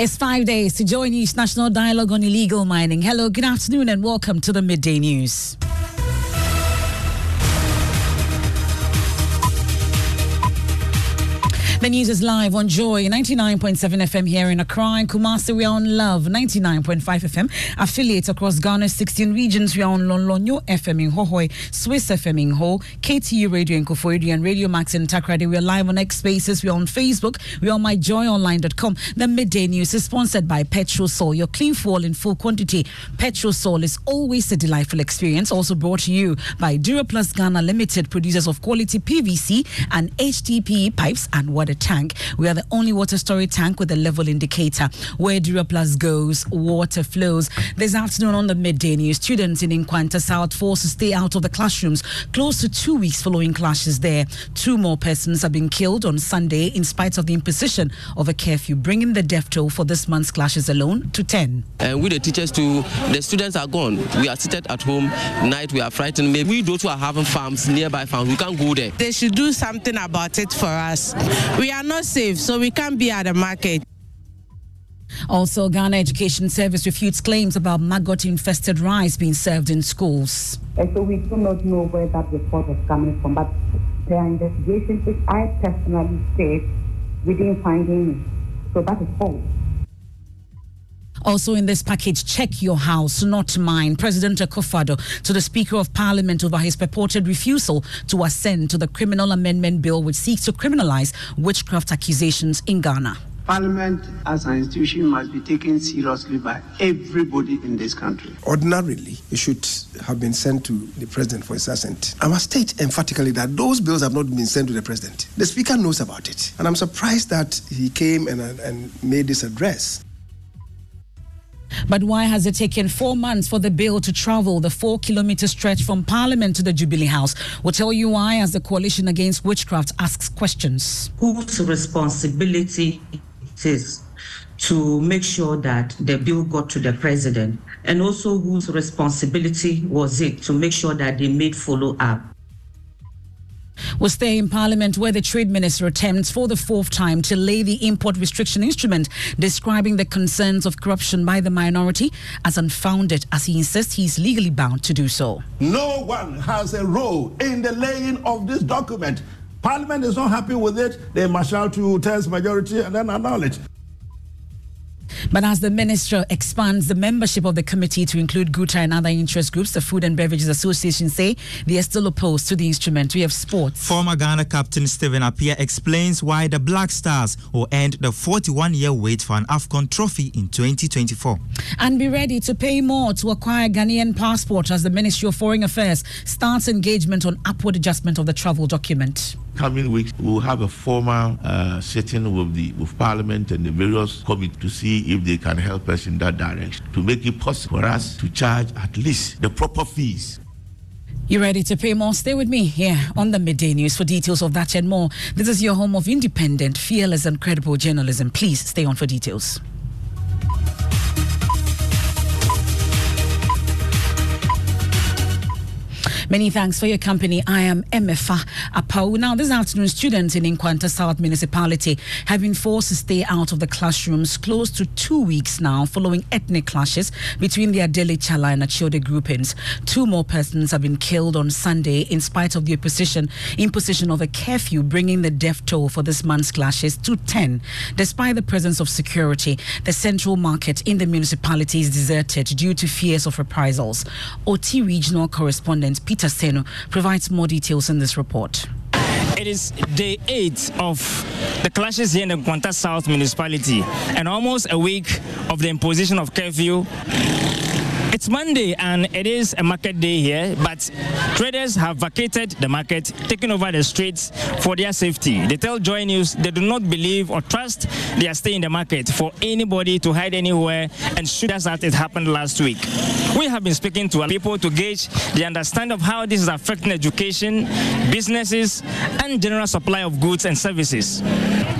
It's five days to join East National Dialogue on Illegal Mining. Hello, good afternoon, and welcome to the Midday News. The news is live on Joy 99.7 FM here in Accra and Kumasi. We are on Love 99.5 FM. Affiliates across Ghana's 16 regions. We are on Lonlonyo FM in Hohoe, Swiss FM in Ho, KTU Radio in Koforidua, and Radio Max in Takoradi. We are live on X Spaces. We are on Facebook. We are on myjoyonline.com. The midday news is sponsored by Petrosol. Your clean fuel in full quantity. Petrosol is always a delightful experience. Also brought to you by Duraplast Ghana Limited, producers of quality PVC and HDPE pipes and water tank. We are the only water storage tank with a level indicator. Where Duraplast goes, water flows. This afternoon on the midday news, students in Nkwanta South forced to stay out of the classrooms close to two weeks following clashes there. Two more persons have been killed on Sunday in spite of the imposition of a curfew, bringing the death toll for this month's clashes alone to 10. Uh, and with the teachers too, the students are gone. We are seated at home. Night we are frightened. Maybe we those who are having farms, nearby farms, we can't go there. They should do something about it for us. We are not safe, so we can't be at the market. Also, Ghana Education Service refutes claims about maggot infested rice being served in schools. And so we do not know where that report was coming from, but there are investigations which I personally said we didn't find any. So that is false. Also in this package, check your house, not mine. President Akufo-Addo to the Speaker of Parliament over his purported refusal to assent to the criminal amendment bill which seeks to criminalize witchcraft accusations in Ghana. Parliament as an institution must be taken seriously by everybody in this country. Ordinarily, it should have been sent to the president for his assent. I must state emphatically that those bills have not been sent to the president. The speaker knows about it, and I'm surprised that he came and, and made this address. But why has it taken four months for the bill to travel the four kilometer stretch from Parliament to the Jubilee House? We'll tell you why as the Coalition Against Witchcraft asks questions. Whose responsibility it is to make sure that the bill got to the president? And also, whose responsibility was it to make sure that they made follow up? Will stay in Parliament where the Trade Minister attempts for the fourth time to lay the import restriction instrument, describing the concerns of corruption by the minority as unfounded, as he insists he is legally bound to do so. No one has a role in the laying of this document. Parliament is not happy with it. They marshal to test majority and then annul it. But as the minister expands the membership of the committee to include GUTA and other interest groups, the Food and Beverages Association say they are still opposed to the instrument. We have sports. Former Ghana captain Stephen Appiah explains why the Black Stars will end the 41 year wait for an AFCON trophy in 2024. And be ready to pay more to acquire Ghanaian passport as the Ministry of Foreign Affairs starts engagement on upward adjustment of the travel document coming weeks we'll have a formal uh, sitting with the with Parliament and the various committees to see if they can help us in that direction to make it possible for us to charge at least the proper fees. You ready to pay more? Stay with me here on the midday news for details of that and more. This is your home of independent, fearless, and credible journalism. Please stay on for details. Many thanks for your company. I am Emefa Apawu. Now, this afternoon, students in Nkwanta South Municipality have been forced to stay out of the classrooms close to two weeks now following ethnic clashes between the Adele Challa and Akyode groupings. Two more persons have been killed on Sunday in spite of the opposition imposition of a curfew, bringing the death toll for this month's clashes to 10. Despite the presence of security, the central market in the municipality is deserted due to fears of reprisals. Oti regional correspondent Peter Peter Seno provides more details in this report. It is day eight of the clashes here in the Nkwanta South municipality and almost a week of the imposition of curfew it's Monday and it is a market day here, but traders have vacated the market, taking over the streets for their safety. They tell Joy News they do not believe or trust they are staying in the market for anybody to hide anywhere and shoot us as it happened last week. We have been speaking to people to gauge the understanding of how this is affecting education, businesses, and general supply of goods and services.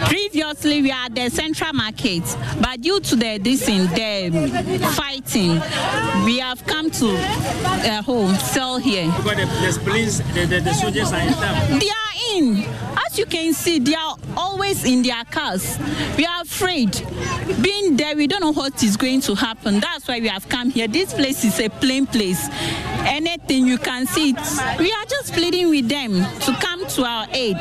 Previously, we are the central market, but due to the this in the fighting, we have come to uh, home, sell here. Because the, the police, the, the, the soldiers are in. They are in. As you can see, they are always in their cars. We are afraid. Being there, we don't know what is going to happen. That's why we have come here. This place is a plain place. Anything you can see, it. we are just pleading with them to come to our aid.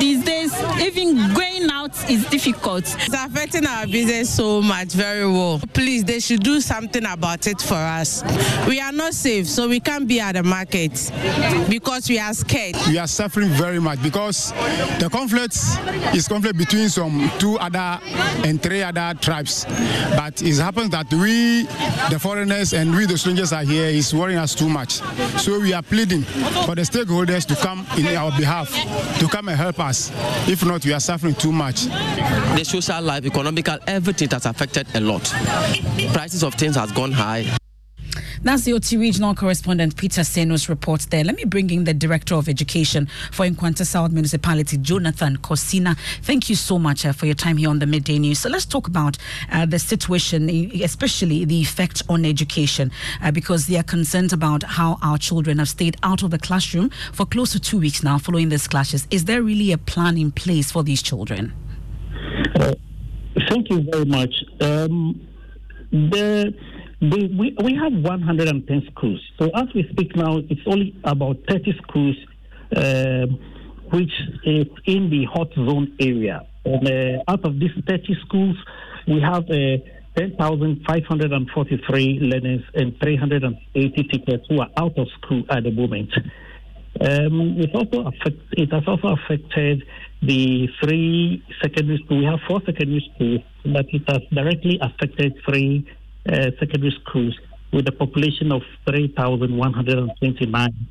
These days, even going out is difficult. It's affecting our business so much, very well. Please, they should do something about it for us. We are not safe, so we can't be at the market because we are scared. We are suffering very much because the conflict is conflict between some two other and three other tribes. But it happens that we, the foreigners, and we, the strangers, are here is worrying us too much. So we are pleading for the stakeholders to come in our behalf, to come and help us. If not, we are suffering too much. The social life, economical, everything has affected a lot. Prices of things has gone high. That's the Oti regional correspondent Peter Seno's reports there. Let me bring in the Director of Education for Nkwanta South Municipality, Jonathan Cosina. Thank you so much uh, for your time here on the Midday News. So let's talk about uh, the situation, especially the effect on education, uh, because they are concerned about how our children have stayed out of the classroom for close to two weeks now following these clashes. Is there really a plan in place for these children? Uh, thank you very much. Um, the they, we, we have 110 schools. So as we speak now, it's only about 30 schools uh, which is in the hot zone area. And uh, out of these 30 schools, we have uh, 10,543 learners and 380 teachers who are out of school at the moment. Um, it also affect, it has also affected the three secondary schools. We have four secondary schools, but it has directly affected three secondary schools with a population of 3,129.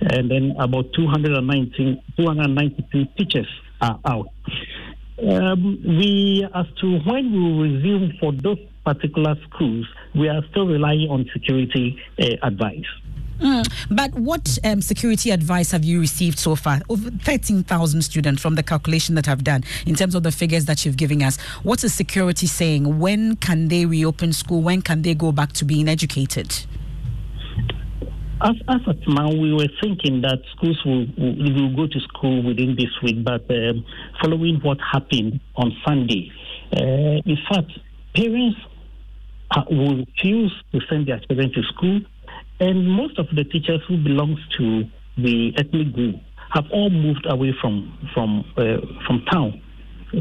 And then about 219, 292 teachers are out. Um, we, as to when we will resume for those particular schools, we are still relying on security uh, advice. Mm, but what um, security advice have you received so far? Over 13,000 students from the calculation that I've done in terms of the figures that you've given us. What is security saying? When can they reopen school? When can they go back to being educated? As, as at now, we were thinking that schools will, will, go to school within this week, but um, following what happened on Sunday, uh, in fact, parents uh, will refuse to send their children to school, and most of the teachers who belongs to the ethnic group have all moved away from from uh, from town.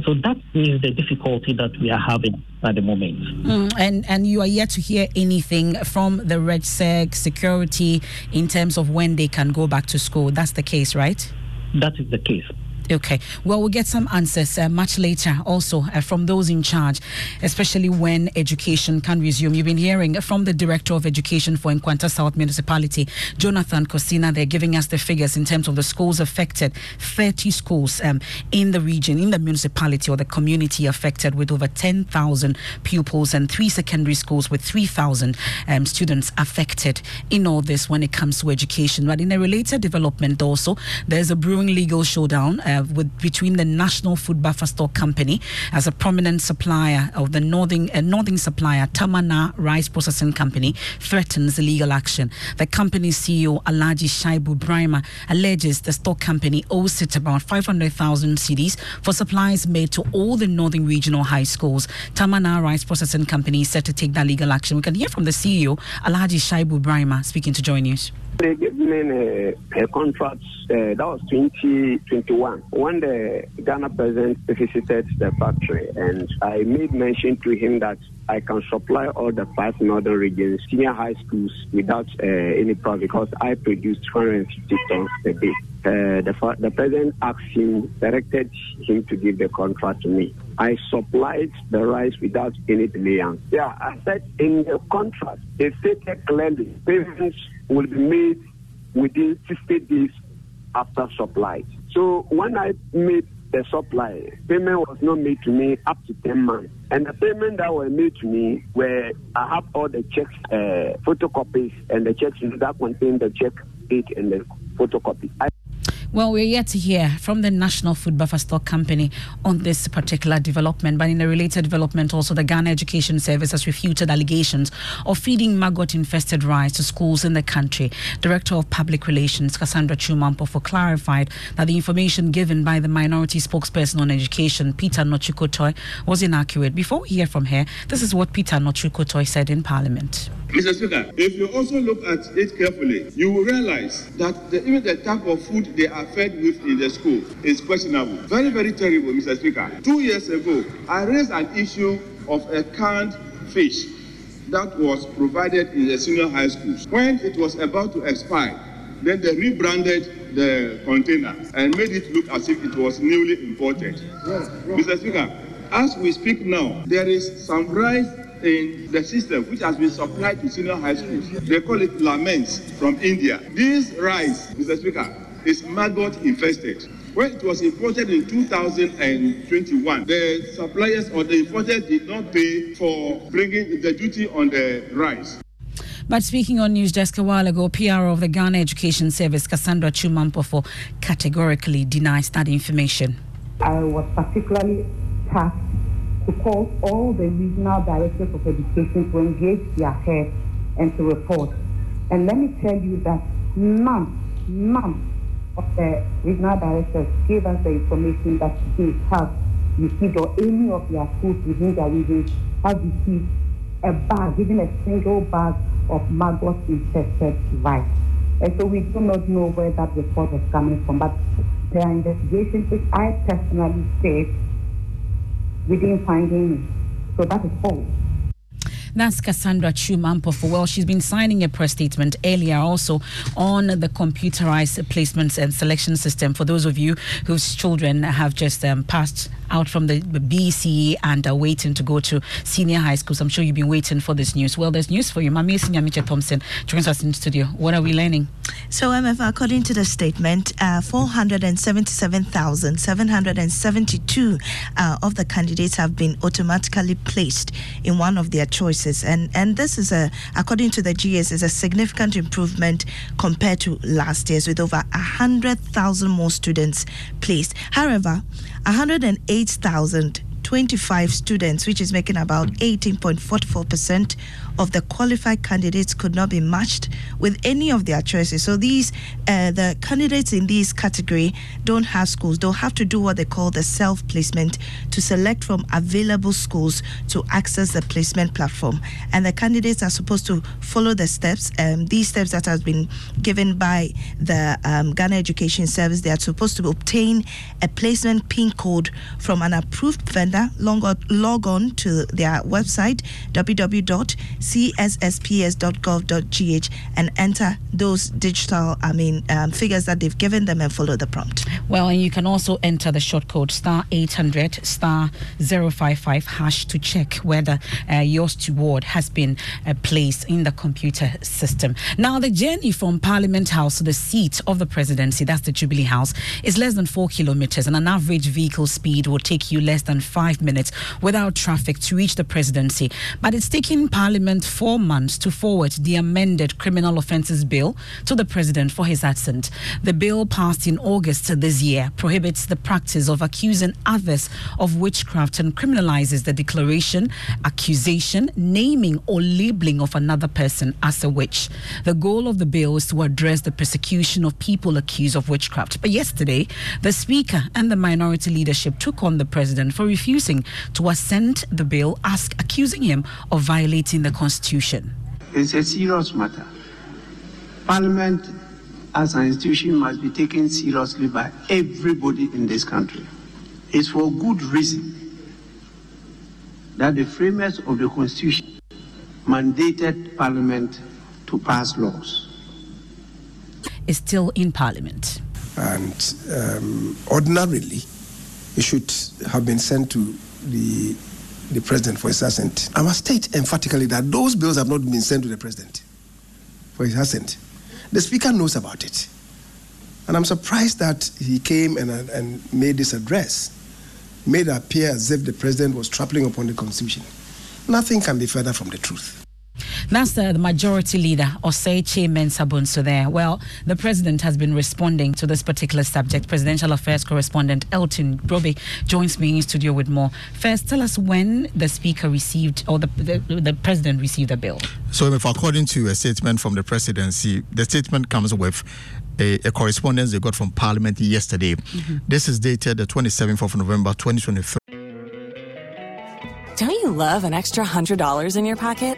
So that is the difficulty that we are having at the moment. Mm, and and you are yet to hear anything from the Red RegSec security in terms of when they can go back to school. That's the case, right? That is the case. Okay. Well, we'll get some answers uh, much later also uh, from those in charge, especially when education can resume. You've been hearing from the Director of Education for Nkwanta South Municipality, Jonathan Kosina. They're giving us the figures in terms of the schools affected 30 schools um, in the region, in the municipality or the community affected, with over 10,000 pupils and three secondary schools with 3,000 um, students affected in all this when it comes to education. But in a related development, also, there's a brewing legal showdown. Uh, with between the National Food Buffer Stock Company as a prominent supplier of the northern uh, northern supplier Tamana Rice Processing Company threatens legal action. The company's CEO Alhaji Shaibu Brima alleges the stock company owes it about 500,000 cedis for supplies made to all the northern regional high schools. Tamana Rice Processing Company is set to take that legal action. We can hear from the CEO Alhaji Shaibu Brima speaking to Joy News. They gave me a, a contract uh, that was 2021 when the Ghana president visited the factory, and I made mention to him that I can supply all the five northern regions senior high schools without uh, any problem because I produce 250 tons per day. Uh, the, the president asked him, directed him to give the contract to me. I supplied the rice without any delay. Yeah, I said in the contract, they stated clearly payments will be made within 60 days after supply. So when I made the supply, payment was not made to me up to 10 months. And the payment that were made to me where I have all the checks, uh, photocopies, and the checks that contain the check date and the photocopy. I well, we're yet to hear from the National Food Buffer Stock Company on this particular development. But in a related development, also the Ghana Education Service has refuted allegations of feeding maggot infested rice to schools in the country. Director of Public Relations, Cassandra Chumampo, clarified that the information given by the minority spokesperson on education, Peter Nortsu-Kotoe, was inaccurate. Before we hear from her, this is what Peter Nortsu-Kotoe said in Parliament. Mr. Speaker, if you also look at it carefully, you will realize that the, even the type of food they are fed with in the school is questionable. Very, very terrible, Mr. Speaker. Two years ago, I raised an issue of a canned fish that was provided in the senior high schools. When it was about to expire, then they rebranded the container and made it look as if it was newly imported. Yes, Mr. Speaker, as we speak now, there is some rice in the system which has been supplied to senior high schools. They call it laments from India. This rice, Mr. Speaker, is maggot infested. When it was imported in 2021, the suppliers or the importers did not pay for bringing the duty on the rice. But speaking on News Desk a while ago, PR of the Ghana Education Service, Cassandra Chumampo, categorically denies that information. I was particularly tasked to call all the regional directors of education to engage their heads and to report. And let me tell you that none, none of the regional directors gave us the information that they have received or any of their schools within their region have received a bag, even a single bag of maggot infested rice. And so we do not know where that report is coming from. But there are investigations which I personally said we didn't find any. So that is false. That's Cassandra Chumampo. Well, she's been signing a press statement earlier also on the computerized placements and selection system for those of you whose children have just um, passed out from the BCE and are waiting to go to senior high schools. I'm sure you've been waiting for this news. Well, there's news for you. Mami Senior Sinyamiche Thompson joins us in studio. What are we learning? So, MF, according to the statement, uh, 477,772 uh, of the candidates have been automatically placed in one of their choices places. And, and this is a, according to the GS, is a significant improvement compared to last year's with over 100,000 more students placed. However, 108,025 students, which is making about 18.44% of the qualified candidates, could not be matched with any of their choices. So these, uh, the candidates in this category don't have schools. They'll have to do what they call the self placement to select from available schools to access the placement platform. And the candidates are supposed to follow the steps. Um, these steps that have been given by the um, Ghana Education Service, they are supposed to obtain a placement PIN code from an approved vendor log on, log on to their website www.csSPS.gov.gh and enter those digital, I mean, um, figures that they've given them and follow the prompt. Well, and you can also enter the short code star 800 star 055 hash to check whether uh, your steward has been uh, placed in the computer system. Now, the journey from Parliament House to the seat of the presidency, that's the Jubilee House, is less than four kilometers, and an average vehicle speed will take you less than five minutes without traffic to reach the presidency. But it's taken Parliament four months to forward the amended criminal offences bill to the president for his assent. The bill passed in August this year prohibits the practice of accusing others of witchcraft and criminalizes the declaration, accusation, naming, or labeling of another person as a witch. The goal of the bill is to address the persecution of people accused of witchcraft. But yesterday, the Speaker and the minority leadership took on the president for refusing to assent the bill, ask, accusing him of violating the Constitution. It's a serious matter. Parliament as an institution must be taken seriously by everybody in this country. It's for good reason that the framers of the Constitution mandated Parliament to pass laws. Is still in Parliament. And um, ordinarily, it should have been sent to the the president for his assent. I must state emphatically that those bills have not been sent to the president for his assent. The speaker knows about it. And I'm surprised that he came and, uh, and made this address, made it appear as if the president was trampling upon the constitution. Nothing can be further from the truth. That's the, the majority leader, Osei Mensah-Bonsu there. Well, the president has been responding to this particular subject. Presidential Affairs correspondent Elton Brobbey joins me in studio with more. First, tell us when the speaker received, or the, the, the president received the bill. So, if according to a statement from the presidency, the statement comes with a, a, correspondence they got from Parliament yesterday. Mm-hmm. This is dated the 27th of November 2023. Don't you love an extra $100 in your pocket?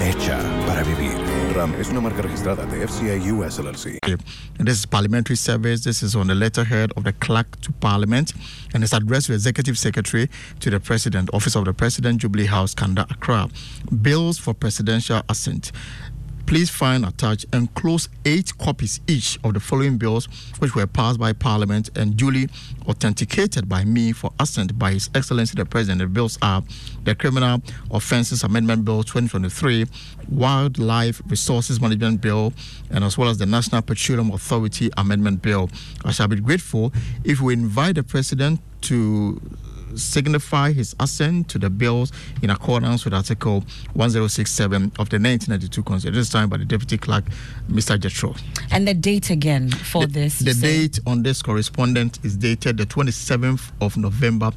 Hecha para vivir. RAM es una marca registrada de FCA US LLC. This is parliamentary service. This is on the letterhead of the clerk to Parliament, and it's addressed to Executive Secretary to the President, Office of the President, Jubilee House, Kanda, Accra. Bills for presidential assent please find attached and close eight copies each of the following bills which were passed by Parliament and duly authenticated by me for assent by His Excellency the President. The bills are the Criminal Offences Amendment Bill 2023, Wildlife Resources Management Bill, and as well as the National Petroleum Authority Amendment Bill. I shall be grateful if we invite the President to signify his assent to the bills in accordance with Article 1067 of the 1992 Constitution, this time by the Deputy Clerk, Mr. Jethro. And the date again for the, this? The date on this correspondent is dated the 27th of November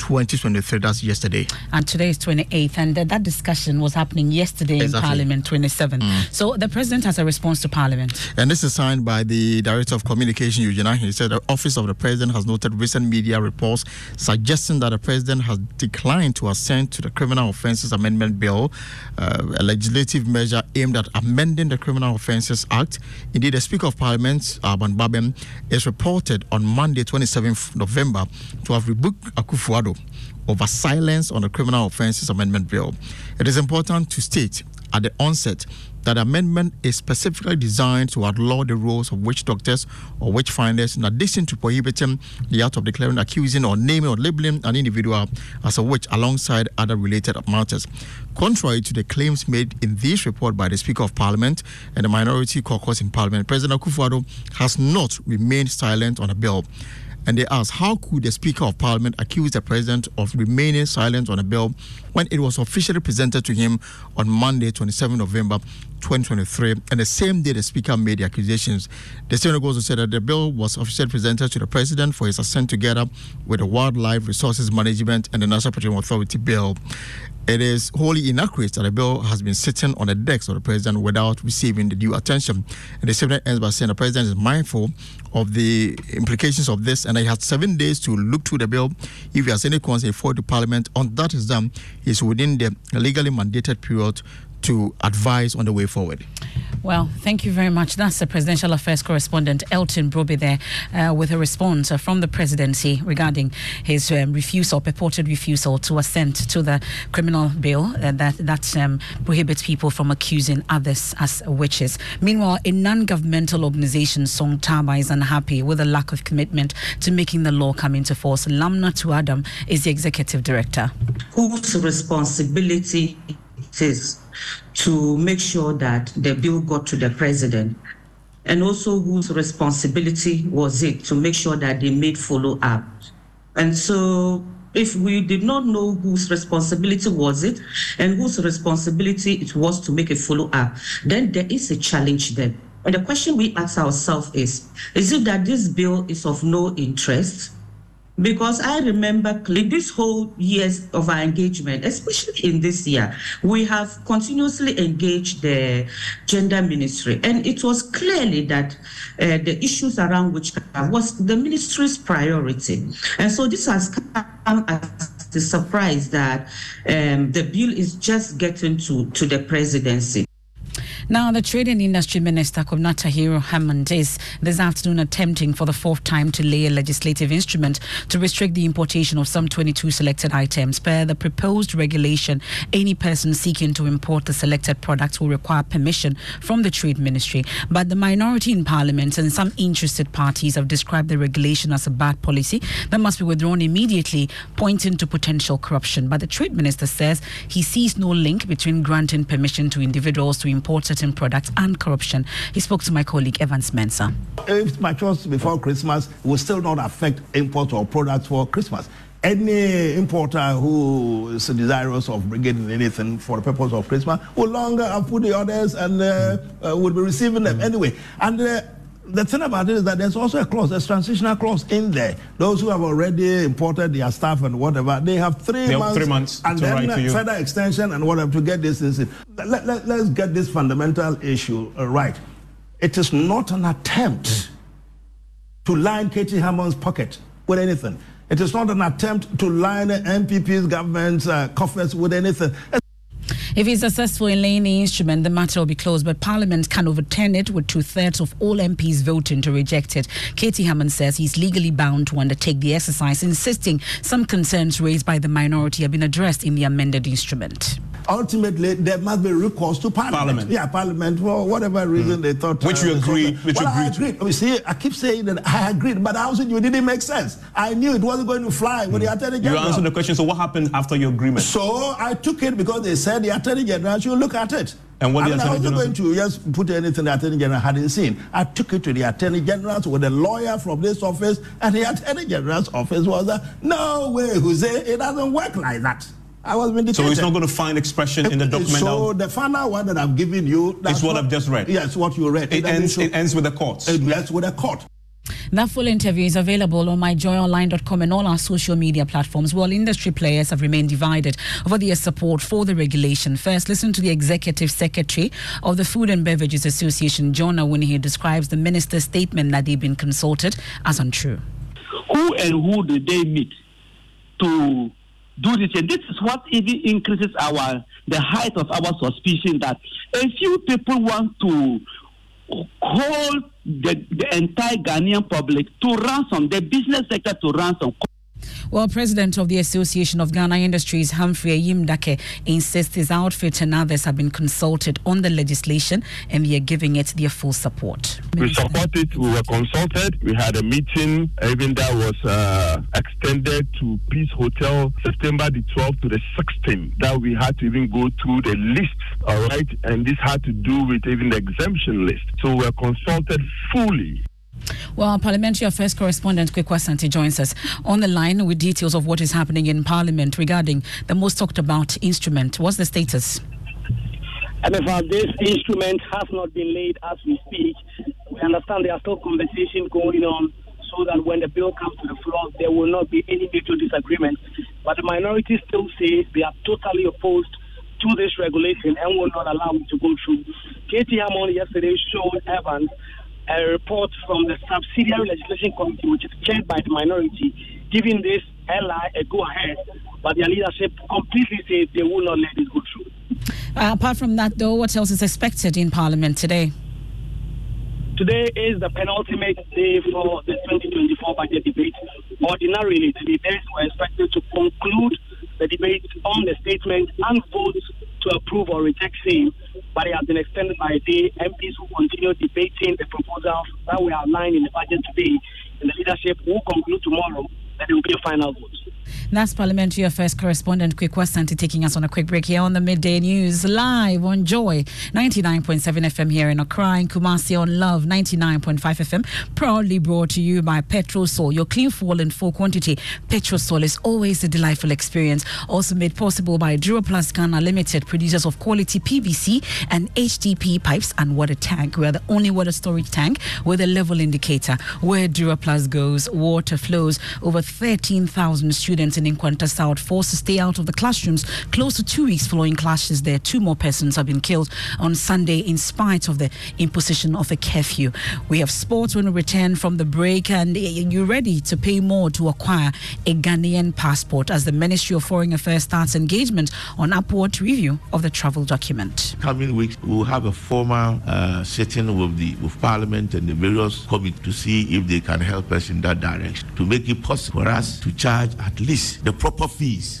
2023. That's yesterday. And today is 28th, and that discussion was happening yesterday Exactly. in Parliament 27. So the president has a response to Parliament. And this is signed by the Director of Communication, Eugene. He said the Office of the President has noted recent media reports suggesting that the President has declined to assent to the Criminal Offences Amendment Bill, uh, a legislative measure aimed at amending the Criminal Offences Act. Indeed, the Speaker of Parliament, Alban Bagbin, is reported on Monday, 27th November, to have rebuked Akufo-Addo over silence on the Criminal Offences Amendment Bill. It is important to state at the onset that amendment is specifically designed to outlaw the roles of witch doctors or witch finders in addition to prohibiting the act of declaring, accusing, or naming or labeling an individual as a witch alongside other related matters. Contrary to the claims made in this report by the Speaker of Parliament and the minority caucus in Parliament, President Akufo-Addo has not remained silent on the bill. And they asked, how could the Speaker of Parliament accuse the President of remaining silent on a bill when it was officially presented to him on Monday, 27 November 2023, and the same day the Speaker made the accusations? The Senate also said that the bill was officially presented to the President for his assent together with the Wildlife Resources Management and the National Petroleum Authority bill. It is wholly inaccurate that the bill has been sitting on the decks of the president without receiving the due attention. And the statement ends by saying the president is mindful of the implications of this and he has seven days to look through the bill. If he has any concerns for the parliament, on that is done, he's within the legally mandated period to advise on the way forward. Well, thank you very much. That's the presidential affairs correspondent Elton Brobbey there uh, with a response from the presidency regarding his um, refusal, purported refusal to assent to the criminal bill uh, that that um, prohibits people from accusing others as witches. Meanwhile, a non-governmental organization, Songtaba, is unhappy with the lack of commitment to making the law come into force. Lamnatu Adam is the executive director. whose responsibility is to make sure that the bill got to the president, and also whose responsibility was it to make sure that they made follow up. And so, if we did not know whose responsibility was it and whose responsibility it was to make a follow up, then there is a challenge there. And the question we ask ourselves is Is it that this bill is of no interest? Because I remember this whole years of our engagement, especially in this year, we have continuously engaged the gender ministry, and it was clearly that uh, the issues around witchcraft was the ministry's priority. And so this has come as the surprise that um, the bill is just getting to, to the presidency. Now, the Trade and Industry Minister, Kumnata Hero Hammond, is this afternoon attempting for the fourth time to lay a legislative instrument to restrict the importation of some 22 selected items. Per the proposed regulation, any person seeking to import the selected products will require permission from the Trade Ministry. But the minority in Parliament and some interested parties have described the regulation as a bad policy that must be withdrawn immediately, pointing to potential corruption. But the Trade Minister says he sees no link between granting permission to individuals to import certain products and corruption. He spoke to my colleague Evans Mensah. If my matures before Christmas, will still not affect import or products for Christmas. Any importer who is desirous of bringing anything for the purpose of Christmas will longer have put the orders and uh, uh, will be receiving them anyway. And uh, the thing about it is that there's also a clause, a transitional clause in there. Those who have already imported their stuff and whatever, they have three They have months, three months and to then write to you. further extension and whatever to get this. this let, let, let's get this fundamental issue uh, right. It is not an attempt to line K.T. Hammond's pocket with anything. It is not an attempt to line NPP's government's uh, coffers with anything. If he's successful in laying the instrument, the matter will be closed, but Parliament can overturn it with two thirds of all MPs voting to reject it. K.T. Hammond says he's legally bound to undertake the exercise, insisting some concerns raised by the minority have been addressed in the amended instrument. Ultimately, there must be recourse to Parliament. Parliament. Yeah, Parliament, for whatever reason they thought. Which you uh, agree- which you well, I agree to. agreed. You see, I keep saying that I agreed, but I said you didn't make sense. I knew it wasn't going to fly with the Attorney general. You answered the question. So what happened after your agreement? So I took it because they said the Attorney General should look at it. And what I the mean, I wasn't going to just put anything the Attorney General hadn't seen. I took it to the Attorney General's with a lawyer from this office, and the Attorney General's office was like, no way, Jose, it doesn't work like that. I was vindicated. So it's not going to find expression in the document. So that- the final one that I've given you, that's It's what I've just read. Yes, what you read. It doesn't ends, it ends with the courts. It ends with a court. That full interview is available on myjoyonline.com and all our social media platforms. While industry players have remained divided over their support for the regulation. First, listen to the Executive Secretary of the Food and Beverages Association, Jonah, when he describes the minister's statement that they've been consulted as untrue. Who and who did they meet to do this? And this is what even increases our the height of our suspicion that a few people want to hold the, the entire Ghanaian public to ransom, the business sector to ransom. Well, President of the Association of Ghana Industries, Humphrey Ayim-Darke, insists his outfit and others have been consulted on the legislation and they are giving it their full support. We support it. We were consulted. We had a meeting. Even that was uh, extended to Peace Hotel September the 12th to the 16th. That we had to even go through the list, all right? And this had to do with even the exemption list. So we were consulted fully. Well, Parliamentary Affairs correspondent Kwekwa Santi joins us on the line with details of what is happening in Parliament regarding the most talked about instrument. What's the status? MFR, uh, this instrument has not been laid as we speak. We understand there are still conversations going on so that when the bill comes to the floor, there will not be any mutual disagreement. But the minority still says they are totally opposed to this regulation and will not allow it to go through. K.T. Hammond yesterday showed Evans a report from the Subsidiary Legislation Committee, which is chaired by the minority, giving this LI a go ahead, but their leadership completely says they will not let it go through. Uh, apart from that, though, what else is expected in Parliament today? Today is the penultimate day for the 2024 budget debate. Ordinarily, the debates were expected to conclude the debate on the statement and vote to approve or reject same, but it has been extended by a day. MPs will continue debating the proposals that were outlined in the budget today, and the leadership will conclude tomorrow that there will be a final vote. That's Parliamentary Affairs correspondent Kwekwa Santi taking us on a quick break here on the Midday News live on Joy 99.7 FM here in Accra and Kumasi on Love 99.5 FM. Proudly brought to you by Petrosol, your clean fuel in full quantity. Petrosol is always a delightful experience. Also made possible by Duraplast Ghana Limited, producers of quality PVC and HDP pipes and water tank. We are the only water storage tank with a level indicator. Where Duraplast goes, water flows. Over 13,000 students in Nkwanta South forced to stay out of the classrooms close to two weeks following clashes there. Two more persons have been killed on Sunday in spite of the imposition of a curfew. We have sports when we return from the break, and you're ready to pay more to acquire a Ghanaian passport as the Ministry of Foreign Affairs starts engagement on upward review of the travel document. Coming weeks, we'll have a formal uh, sitting with the with Parliament and the various committees to see if they can help us in that direction to make it possible for us to charge at least the proper fees.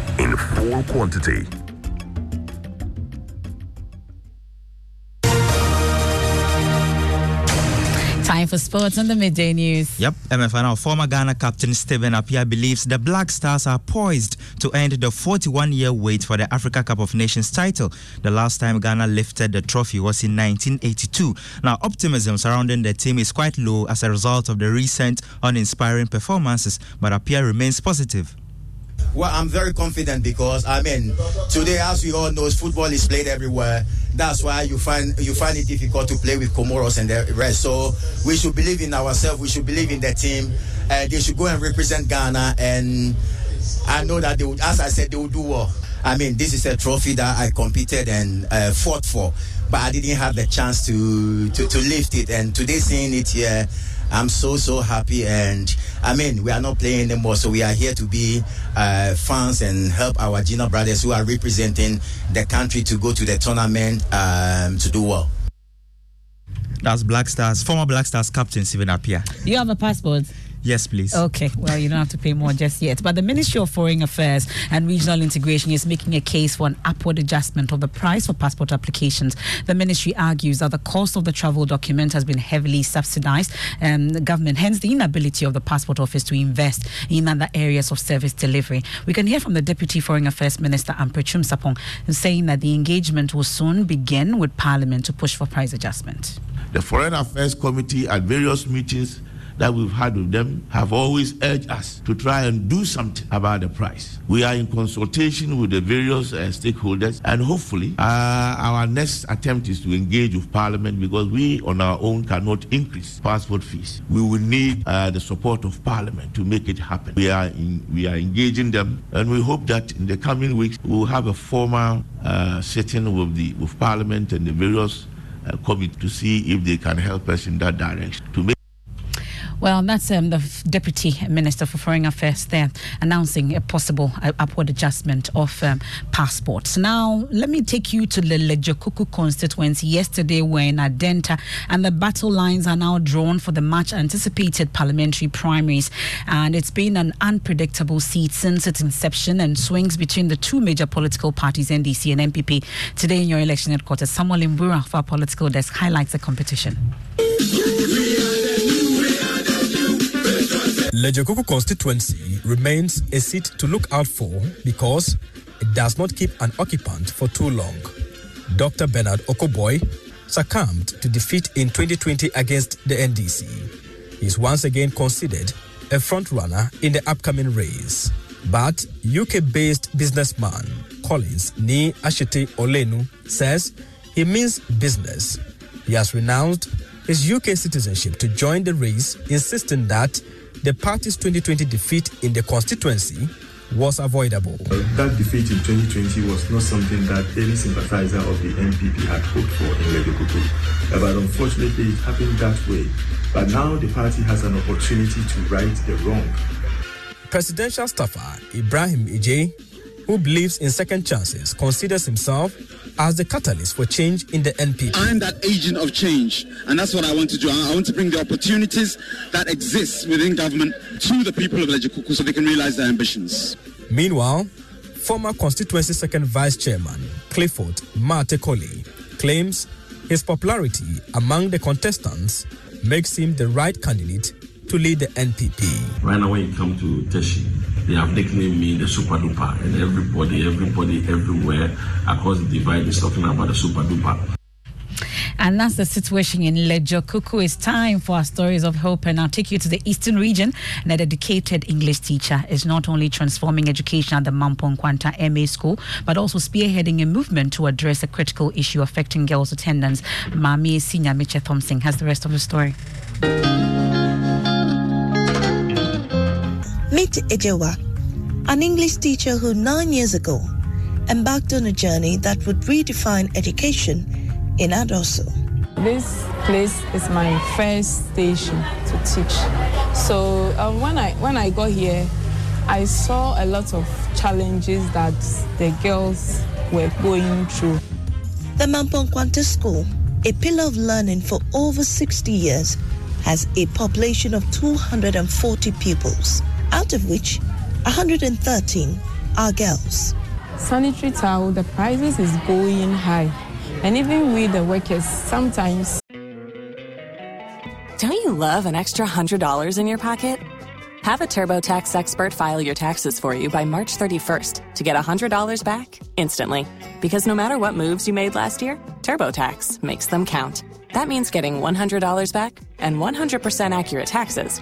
in full quantity. Time for sports on the midday news. Yep, MFN, our former Ghana captain Stephen Appiah believes the Black Stars are poised to end the 41 year wait for the Africa Cup of Nations title. The last time Ghana lifted the trophy was in 1982. Now, optimism surrounding the team is quite low as a result of the recent uninspiring performances, but Appiah remains positive. Well, I'm very confident because I mean, today, as we all know, football is played everywhere. That's why you find you find it difficult to play with Comoros and the rest. So we should believe in ourselves. We should believe in the team. Uh, they should go and represent Ghana. And I know that they would, as I said, they will do well. I mean, this is a trophy that I competed and uh, fought for, but I didn't have the chance to, to to lift it. And today, seeing it here. I'm so so happy, and I mean we are not playing anymore, so we are here to be uh, fans and help our junior brothers who are representing the country to go to the tournament um, to do well. That's Black Stars, former Black Stars captain Stephen Appiah. You have a passport. Yes, please. Okay, well, you don't have to pay more just yet. But the Ministry of Foreign Affairs and Regional Integration is making a case for an upward adjustment of the price for passport applications. The ministry argues that the cost of the travel document has been heavily subsidized, and the government, hence the inability of the passport office to invest in other areas of service delivery. We can hear from the Deputy Foreign Affairs Minister, Ampratwum-Sarpong, saying that the engagement will soon begin with Parliament to push for price adjustment. The Foreign Affairs Committee at various meetings that we've had with them have always urged us to try and do something about the price. We are in consultation with the various uh, stakeholders, and hopefully, uh, our next attempt is to engage with Parliament because we on our own cannot increase passport fees. We will need uh, the support of Parliament to make it happen. We are in, we are engaging them, and we hope that in the coming weeks we will have a formal uh, sitting with the with Parliament and the various uh, to see if they can help us in that direction to make. Well, that's um, the Deputy Minister for Foreign Affairs there announcing a possible uh, upward adjustment of um, passports. Now, let me take you to the Ledzokuku constituency. Yesterday, we're in Adenta, and the battle lines are now drawn for the much anticipated parliamentary primaries. And it's been an unpredictable seat since its inception and swings between the two major political parties, NDC and NPP. Today, in your election headquarters, Samuel Imbura of our political desk highlights the competition. Ledzokuku constituency remains a seat to look out for because it does not keep an occupant for too long. Dr. Bernard Okoe-Boye succumbed to defeat in 2020 against the NDC. He is once again considered a frontrunner in the upcoming race. But UK based businessman Collins Ni Ashite Olenu says he means business. He has renounced his UK citizenship to join the race, insisting that the party's 2020 defeat in the constituency was avoidable. That defeat in 2020 was not something that any sympathizer of the NPP had hoped for in Ledzokuku. But unfortunately, it happened that way. But now the party has an opportunity to right the wrong. Presidential staffer Ibrahim Ije, who believes in second chances, considers himself as the catalyst for change in the NPP. I'm that agent of change, and that's what I want to do. I want to bring the opportunities that exist within government to the people of Ledzokuku so they can realize their ambitions. Meanwhile, former constituency second vice chairman Clifford Mate Colley claims his popularity among the contestants makes him the right candidate to lead the NPP. Right now, when you come to Teshie, they have nicknamed me the Super Duper, and everybody, everybody, everywhere across the divide is talking about the Super Duper. And that's the situation in Ledzokuku. It's time for our stories of hope, and I'll take you to the eastern region. And a dedicated English teacher is not only transforming education at the Mampong Kwanta MA School, but also spearheading a movement to address a critical issue affecting girls' attendance. Mami Senior Miche Thompson has the rest of the story. Meet Ejewa, an English teacher who nine years ago embarked on a journey that would redefine education in Adoso. This place is my first station to teach. So uh, when I when I got here, I saw a lot of challenges that the girls were going through. The Mampong Kwanta School, a pillar of learning for over 60 years, has a population of 240 pupils, out of which 113 are girls. Sanitary towel, the prices is going high. And even we, the workers, sometimes. Don't you love an extra $100 in your pocket? Have a TurboTax expert file your taxes for you by March 31st to get $100 back instantly. Because no matter what moves you made last year, TurboTax makes them count. That means getting $100 back and 100% accurate taxes